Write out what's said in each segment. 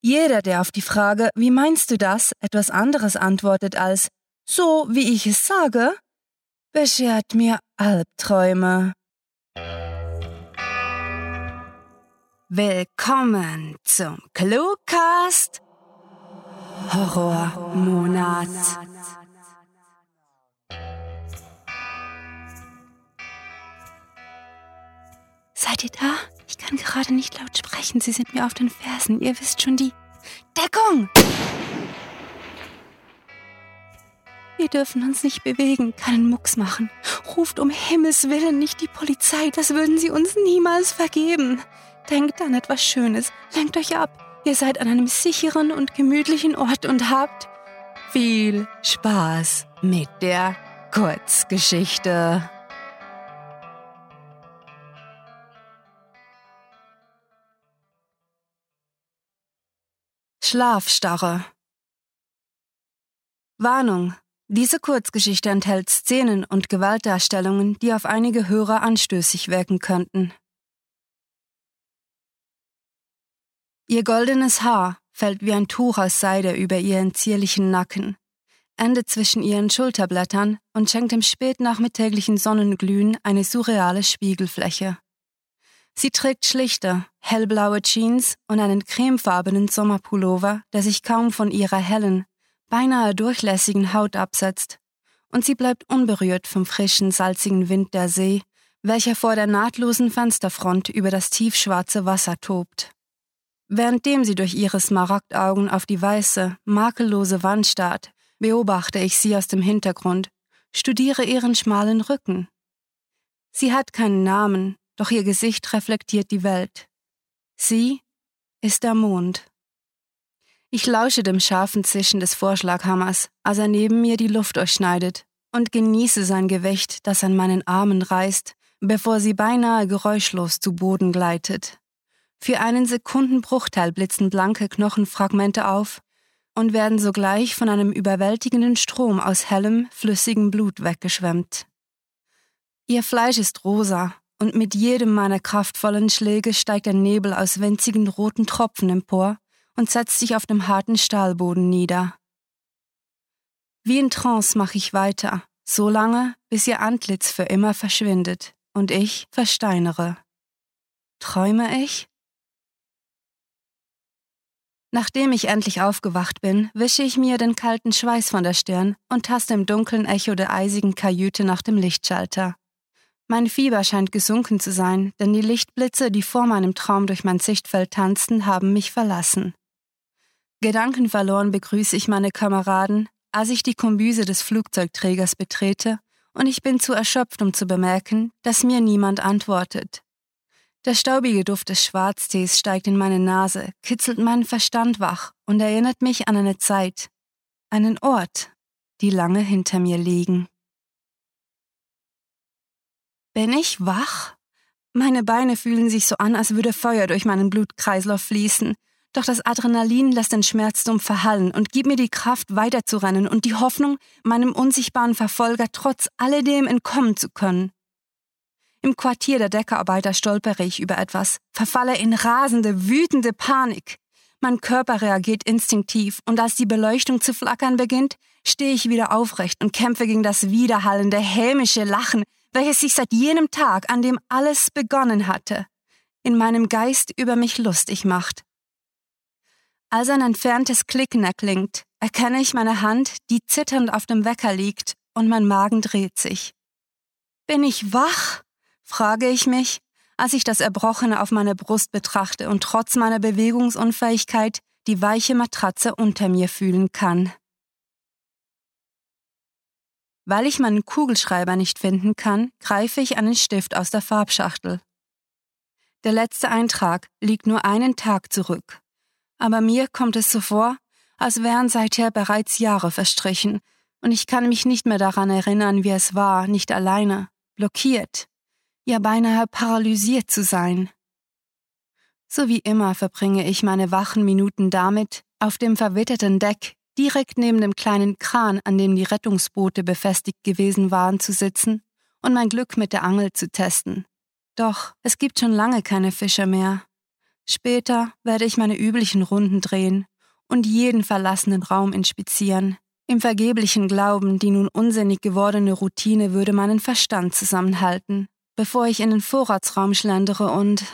Jeder, der auf die Frage, wie meinst du das, etwas anderes antwortet als so, wie ich es sage, beschert mir Albträume. Willkommen zum Cluecast Horrormonat. Seid ihr da? Ich kann gerade nicht laut sprechen. Sie sind mir auf den Fersen. Ihr wisst schon die Deckung! Wir dürfen uns nicht bewegen, keinen Mucks machen. Ruft um Himmels Willen nicht die Polizei, das würden sie uns niemals vergeben. Denkt an etwas Schönes, lenkt euch ab. Ihr seid an einem sicheren und gemütlichen Ort und habt viel Spaß mit der Kurzgeschichte. Schlafstarre Warnung. Diese Kurzgeschichte enthält Szenen und Gewaltdarstellungen, die auf einige Hörer anstößig wirken könnten. Ihr goldenes Haar fällt wie ein Tuch aus Seide über ihren zierlichen Nacken, endet zwischen ihren Schulterblättern und schenkt dem spätnachmittäglichen Sonnenglühen eine surreale Spiegelfläche. Sie trägt schlichte, hellblaue Jeans und einen cremefarbenen Sommerpullover, der sich kaum von ihrer hellen, beinahe durchlässigen Haut absetzt. Und sie bleibt unberührt vom frischen, salzigen Wind der See, welcher vor der nahtlosen Fensterfront über das tiefschwarze Wasser tobt. Währenddem sie durch ihre Smaragdaugen auf die weiße, makellose Wand starrt, beobachte ich sie aus dem Hintergrund, studiere ihren schmalen Rücken. Sie hat keinen Namen, doch ihr Gesicht reflektiert die Welt. Sie ist der Mond. Ich lausche dem scharfen Zischen des Vorschlaghammers, als er neben mir die Luft durchschneidet, und genieße sein Gewicht, das an meinen Armen reißt, bevor sie beinahe geräuschlos zu Boden gleitet. Für einen Sekundenbruchteil blitzen blanke Knochenfragmente auf und werden sogleich von einem überwältigenden Strom aus hellem, flüssigem Blut weggeschwemmt. Ihr Fleisch ist rosa, und mit jedem meiner kraftvollen Schläge steigt ein Nebel aus winzigen roten Tropfen empor und setzt sich auf dem harten Stahlboden nieder. Wie in Trance mache ich weiter, so lange, bis ihr Antlitz für immer verschwindet und ich versteinere. Träume ich? Nachdem ich endlich aufgewacht bin, wische ich mir den kalten Schweiß von der Stirn und taste im dunklen Echo der eisigen Kajüte nach dem Lichtschalter. Mein Fieber scheint gesunken zu sein, denn die Lichtblitze, die vor meinem Traum durch mein Sichtfeld tanzten, haben mich verlassen. Gedankenverloren begrüße ich meine Kameraden, als ich die Kombüse des Flugzeugträgers betrete, und ich bin zu erschöpft, um zu bemerken, dass mir niemand antwortet. Der staubige Duft des Schwarztees steigt in meine Nase, kitzelt meinen Verstand wach und erinnert mich an eine Zeit, einen Ort, die lange hinter mir liegen. Bin ich wach? Meine Beine fühlen sich so an, als würde Feuer durch meinen Blutkreislauf fließen. Doch das Adrenalin lässt den Schmerz dumpf verhallen und gibt mir die Kraft, weiterzurennen und die Hoffnung, meinem unsichtbaren Verfolger trotz alledem entkommen zu können. Im Quartier der Deckerarbeiter stolpere ich über etwas, verfalle in rasende, wütende Panik. Mein Körper reagiert instinktiv und als die Beleuchtung zu flackern beginnt, stehe ich wieder aufrecht und kämpfe gegen das widerhallende, hämische Lachen, welches sich seit jenem Tag, an dem alles begonnen hatte, in meinem Geist über mich lustig macht. Als ein entferntes Klicken erklingt, erkenne ich meine Hand, die zitternd auf dem Wecker liegt, und mein Magen dreht sich. Bin ich wach? frage ich mich, als ich das Erbrochene auf meiner Brust betrachte und trotz meiner Bewegungsunfähigkeit die weiche Matratze unter mir fühlen kann. Weil ich meinen Kugelschreiber nicht finden kann, greife ich einen Stift aus der Farbschachtel. Der letzte Eintrag liegt nur einen Tag zurück. Aber mir kommt es so vor, als wären seither bereits Jahre verstrichen, und ich kann mich nicht mehr daran erinnern, wie es war, nicht alleine, blockiert, ja beinahe paralysiert zu sein. So wie immer verbringe ich meine wachen Minuten damit, auf dem verwitterten Deck direkt neben dem kleinen Kran, an dem die Rettungsboote befestigt gewesen waren, zu sitzen und mein Glück mit der Angel zu testen. Doch es gibt schon lange keine Fische mehr. Später werde ich meine üblichen Runden drehen und jeden verlassenen Raum inspizieren, im vergeblichen Glauben, die nun unsinnig gewordene Routine würde meinen Verstand zusammenhalten, bevor ich in den Vorratsraum schlendere und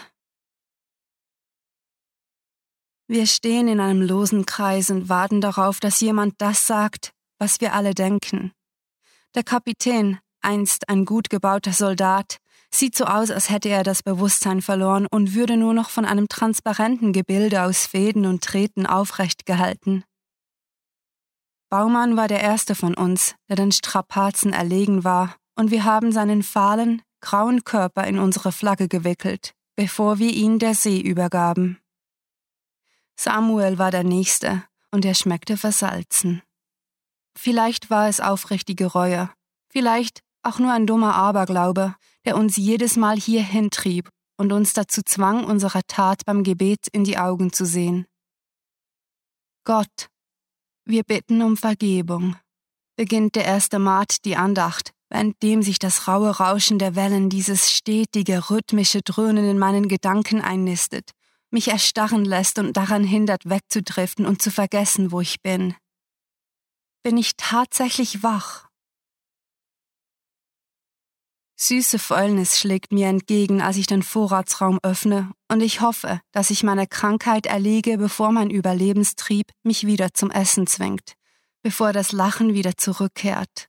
wir stehen in einem losen Kreis und warten darauf, dass jemand das sagt, was wir alle denken. Der Kapitän, einst ein gut gebauter Soldat, sieht so aus, als hätte er das Bewusstsein verloren und würde nur noch von einem transparenten Gebilde aus Fäden und Treten aufrecht gehalten. Baumann war der erste von uns, der den Strapazen erlegen war, und wir haben seinen fahlen, grauen Körper in unsere Flagge gewickelt, bevor wir ihn der See übergaben. Samuel war der Nächste, und er schmeckte versalzen. Vielleicht war es aufrichtige Reue, vielleicht auch nur ein dummer Aberglaube, der uns jedes Mal hierhin trieb und uns dazu zwang, unserer Tat beim Gebet in die Augen zu sehen. Gott, wir bitten um Vergebung, beginnt der erste Mat die Andacht, währenddem sich das raue Rauschen der Wellen, dieses stetige, rhythmische Dröhnen in meinen Gedanken einnistet, mich erstarren lässt und daran hindert, wegzudriften und zu vergessen, wo ich bin. Bin ich tatsächlich wach? Süße Fäulnis schlägt mir entgegen, als ich den Vorratsraum öffne, und ich hoffe, dass ich meiner Krankheit erliege, bevor mein Überlebenstrieb mich wieder zum Essen zwingt, bevor das Lachen wieder zurückkehrt.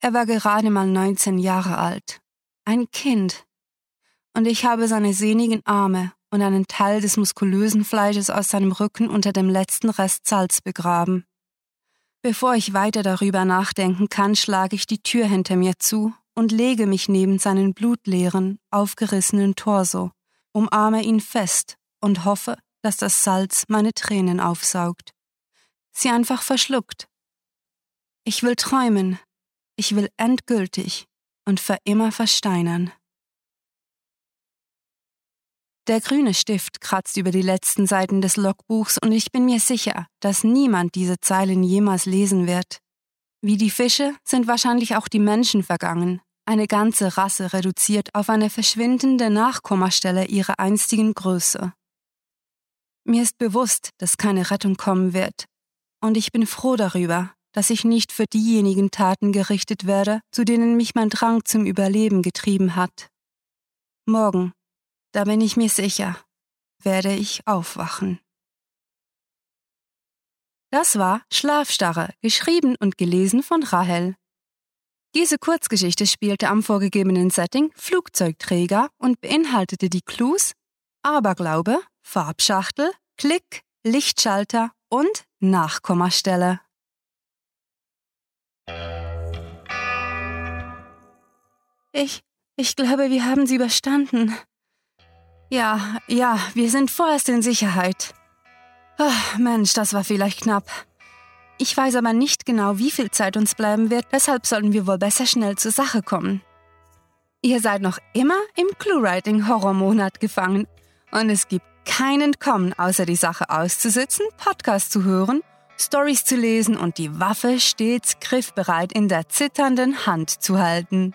Er war gerade mal 19 Jahre alt, ein Kind, und ich habe seine sehnigen Arme und einen Teil des muskulösen Fleisches aus seinem Rücken unter dem letzten Rest Salz begraben. Bevor ich weiter darüber nachdenken kann, schlage ich die Tür hinter mir zu und lege mich neben seinen blutleeren, aufgerissenen Torso, umarme ihn fest und hoffe, dass das Salz meine Tränen aufsaugt. Sie einfach verschluckt. Ich will träumen. Ich will endgültig und für immer versteinern. Der grüne Stift kratzt über die letzten Seiten des Logbuchs und ich bin mir sicher, dass niemand diese Zeilen jemals lesen wird. Wie die Fische sind wahrscheinlich auch die Menschen vergangen, eine ganze Rasse reduziert auf eine verschwindende Nachkommastelle ihrer einstigen Größe. Mir ist bewusst, dass keine Rettung kommen wird, und ich bin froh darüber, dass ich nicht für diejenigen Taten gerichtet werde, zu denen mich mein Drang zum Überleben getrieben hat. Morgen da bin ich mir sicher, werde ich aufwachen. Das war Schlafstarre, geschrieben und gelesen von Rahel. Diese Kurzgeschichte spielte am vorgegebenen Setting Flugzeugträger und beinhaltete die Clues Aberglaube, Farbschachtel, Klick, Lichtschalter und Nachkommastelle. Ich, ich glaube, wir haben sie überstanden, ja, ja, wir sind vorerst in Sicherheit. Ach, Mensch, das war vielleicht knapp. Ich weiß aber nicht genau, wie viel Zeit uns bleiben wird, deshalb sollten wir wohl besser schnell zur Sache kommen. Ihr seid noch immer im Clue-Writing-Horrormonat gefangen und es gibt kein Entkommen, außer die Sache auszusitzen, Podcast zu hören, Stories zu lesen und die Waffe stets griffbereit in der zitternden Hand zu halten.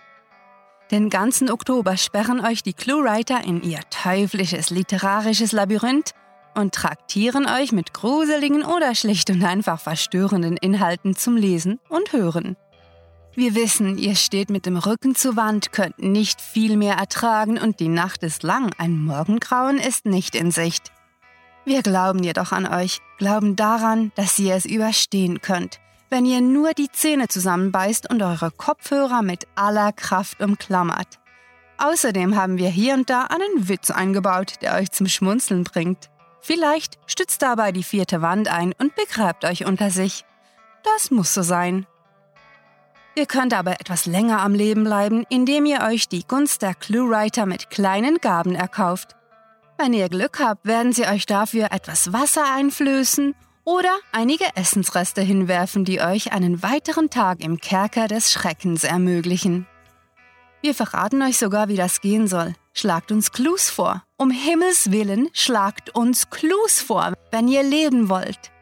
Den ganzen Oktober sperren euch die Cluewriter in ihr teuflisches literarisches Labyrinth und traktieren euch mit gruseligen oder schlicht und einfach verstörenden Inhalten zum Lesen und Hören. Wir wissen, ihr steht mit dem Rücken zur Wand, könnt nicht viel mehr ertragen und die Nacht ist lang, ein Morgengrauen ist nicht in Sicht. Wir glauben jedoch an euch, glauben daran, dass ihr es überstehen könnt wenn ihr nur die Zähne zusammenbeißt und eure Kopfhörer mit aller Kraft umklammert. Außerdem haben wir hier und da einen Witz eingebaut, der euch zum Schmunzeln bringt. Vielleicht stützt dabei die vierte Wand ein und begräbt euch unter sich. Das muss so sein. Ihr könnt aber etwas länger am Leben bleiben, indem ihr euch die Gunst der Cluewriter mit kleinen Gaben erkauft. Wenn ihr Glück habt, werden sie euch dafür etwas Wasser einflößen oder einige Essensreste hinwerfen, die euch einen weiteren Tag im Kerker des Schreckens ermöglichen. Wir verraten euch sogar, wie das gehen soll. Schlagt uns Clues vor. Um Himmels willen, schlagt uns Clues vor, wenn ihr leben wollt.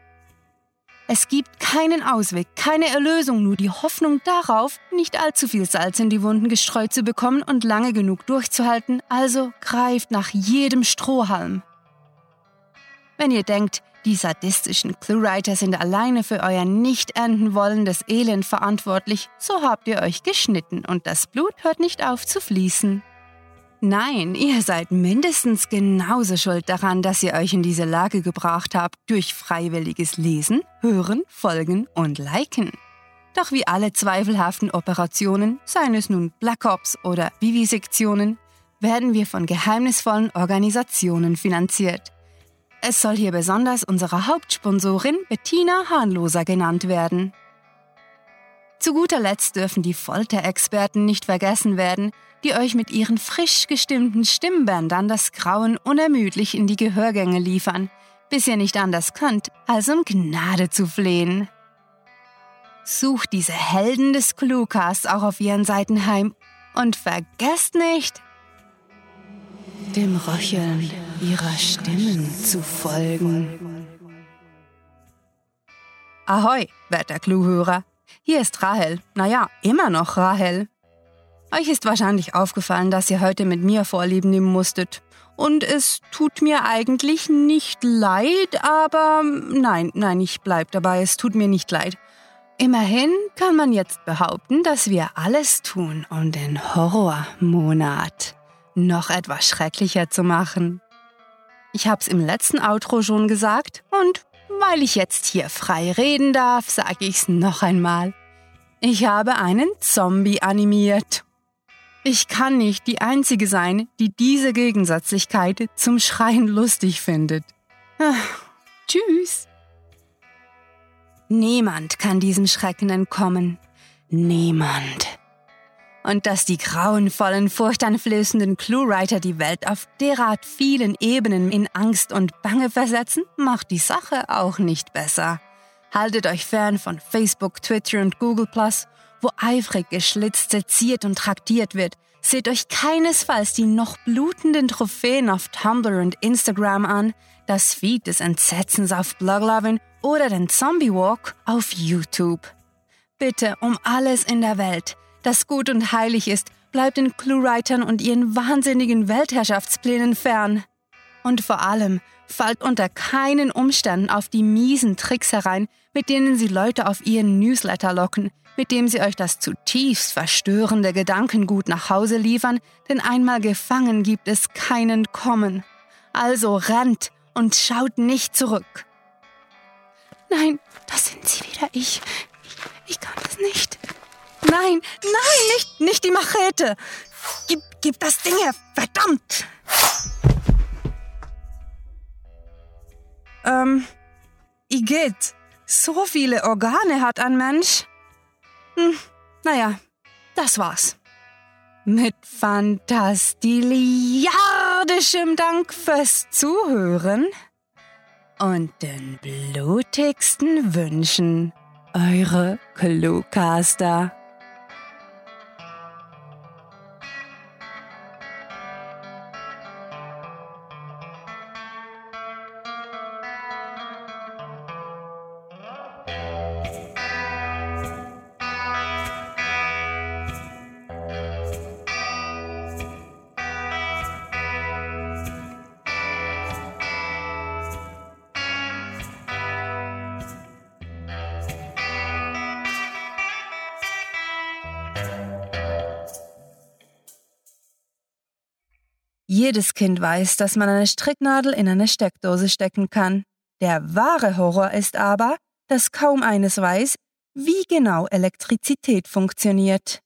Es gibt keinen Ausweg, keine Erlösung, nur die Hoffnung darauf, nicht allzu viel Salz in die Wunden gestreut zu bekommen und lange genug durchzuhalten, also greift nach jedem Strohhalm. Wenn ihr denkt, die sadistischen Cluewriter sind alleine für euer nicht enden wollendes Elend verantwortlich, so habt ihr euch geschnitten und das Blut hört nicht auf zu fließen. Nein, ihr seid mindestens genauso schuld daran, dass ihr euch in diese Lage gebracht habt durch freiwilliges Lesen, Hören, Folgen und Liken. Doch wie alle zweifelhaften Operationen, seien es nun Black Ops oder Vivisektionen, werden wir von geheimnisvollen Organisationen finanziert. Es soll hier besonders unsere Hauptsponsorin Bettina Hahnloser genannt werden. Zu guter Letzt dürfen die Folterexperten nicht vergessen werden, die euch mit ihren frisch gestimmten Stimmbändern das Grauen unermüdlich in die Gehörgänge liefern, bis ihr nicht anders könnt, als um Gnade zu flehen. Sucht diese Helden des Cluecasts auch auf ihren Seiten heim und vergesst nicht, dem Röcheln ihrer Stimmen zu folgen. Ahoi, werter Cluehörer. Hier ist Rahel. Naja, immer noch Rahel. Euch ist wahrscheinlich aufgefallen, dass ihr heute mit mir Vorlieben nehmen musstet. Und es tut mir eigentlich nicht leid, aber nein, nein, ich bleib dabei, es tut mir nicht leid. Immerhin kann man jetzt behaupten, dass wir alles tun, um den Horrormonat noch etwas schrecklicher zu machen. Ich hab's im letzten Outro schon gesagt und weil ich jetzt hier frei reden darf, sage ich's noch einmal. Ich habe einen Zombie animiert. Ich kann nicht die Einzige sein, die diese Gegensätzlichkeit zum Schreien lustig findet. Ach, tschüss. Niemand kann diesem Schrecken entkommen. Niemand. Und dass die grauenvollen, furchteinflößenden Cluewriter die Welt auf derart vielen Ebenen in Angst und Bange versetzen, macht die Sache auch nicht besser. Haltet euch fern von Facebook, Twitter und Google wo eifrig geschlitzt, seziert und traktiert wird, seht euch keinesfalls die noch blutenden Trophäen auf Tumblr und Instagram an, das Feed des Entsetzens auf Bloglovin oder den Zombie Walk auf YouTube. Bitte um alles in der Welt, das gut und heilig ist, bleibt den Cluewritern und ihren wahnsinnigen Weltherrschaftsplänen fern. Und vor allem, fallt unter keinen Umständen auf die miesen Tricks herein, mit denen sie Leute auf ihren Newsletter locken, mit dem sie euch das zutiefst verstörende Gedankengut nach Hause liefern, denn einmal gefangen gibt es keinen Kommen. Also rennt und schaut nicht zurück. Nein, das sind sie wieder, ich. Nein, nein, nicht, nicht die Machete. Gib, gib das Ding her, verdammt. Ähm, Igitt, so viele Organe hat ein Mensch. Hm, naja, das war's. Mit fantastiliardischem Dank fürs Zuhören und den blutigsten Wünschen, eure Cluecaster. Jedes Kind weiß, dass man eine Stricknadel in eine Steckdose stecken kann. Der wahre Horror ist aber, dass kaum eines weiß, wie genau Elektrizität funktioniert.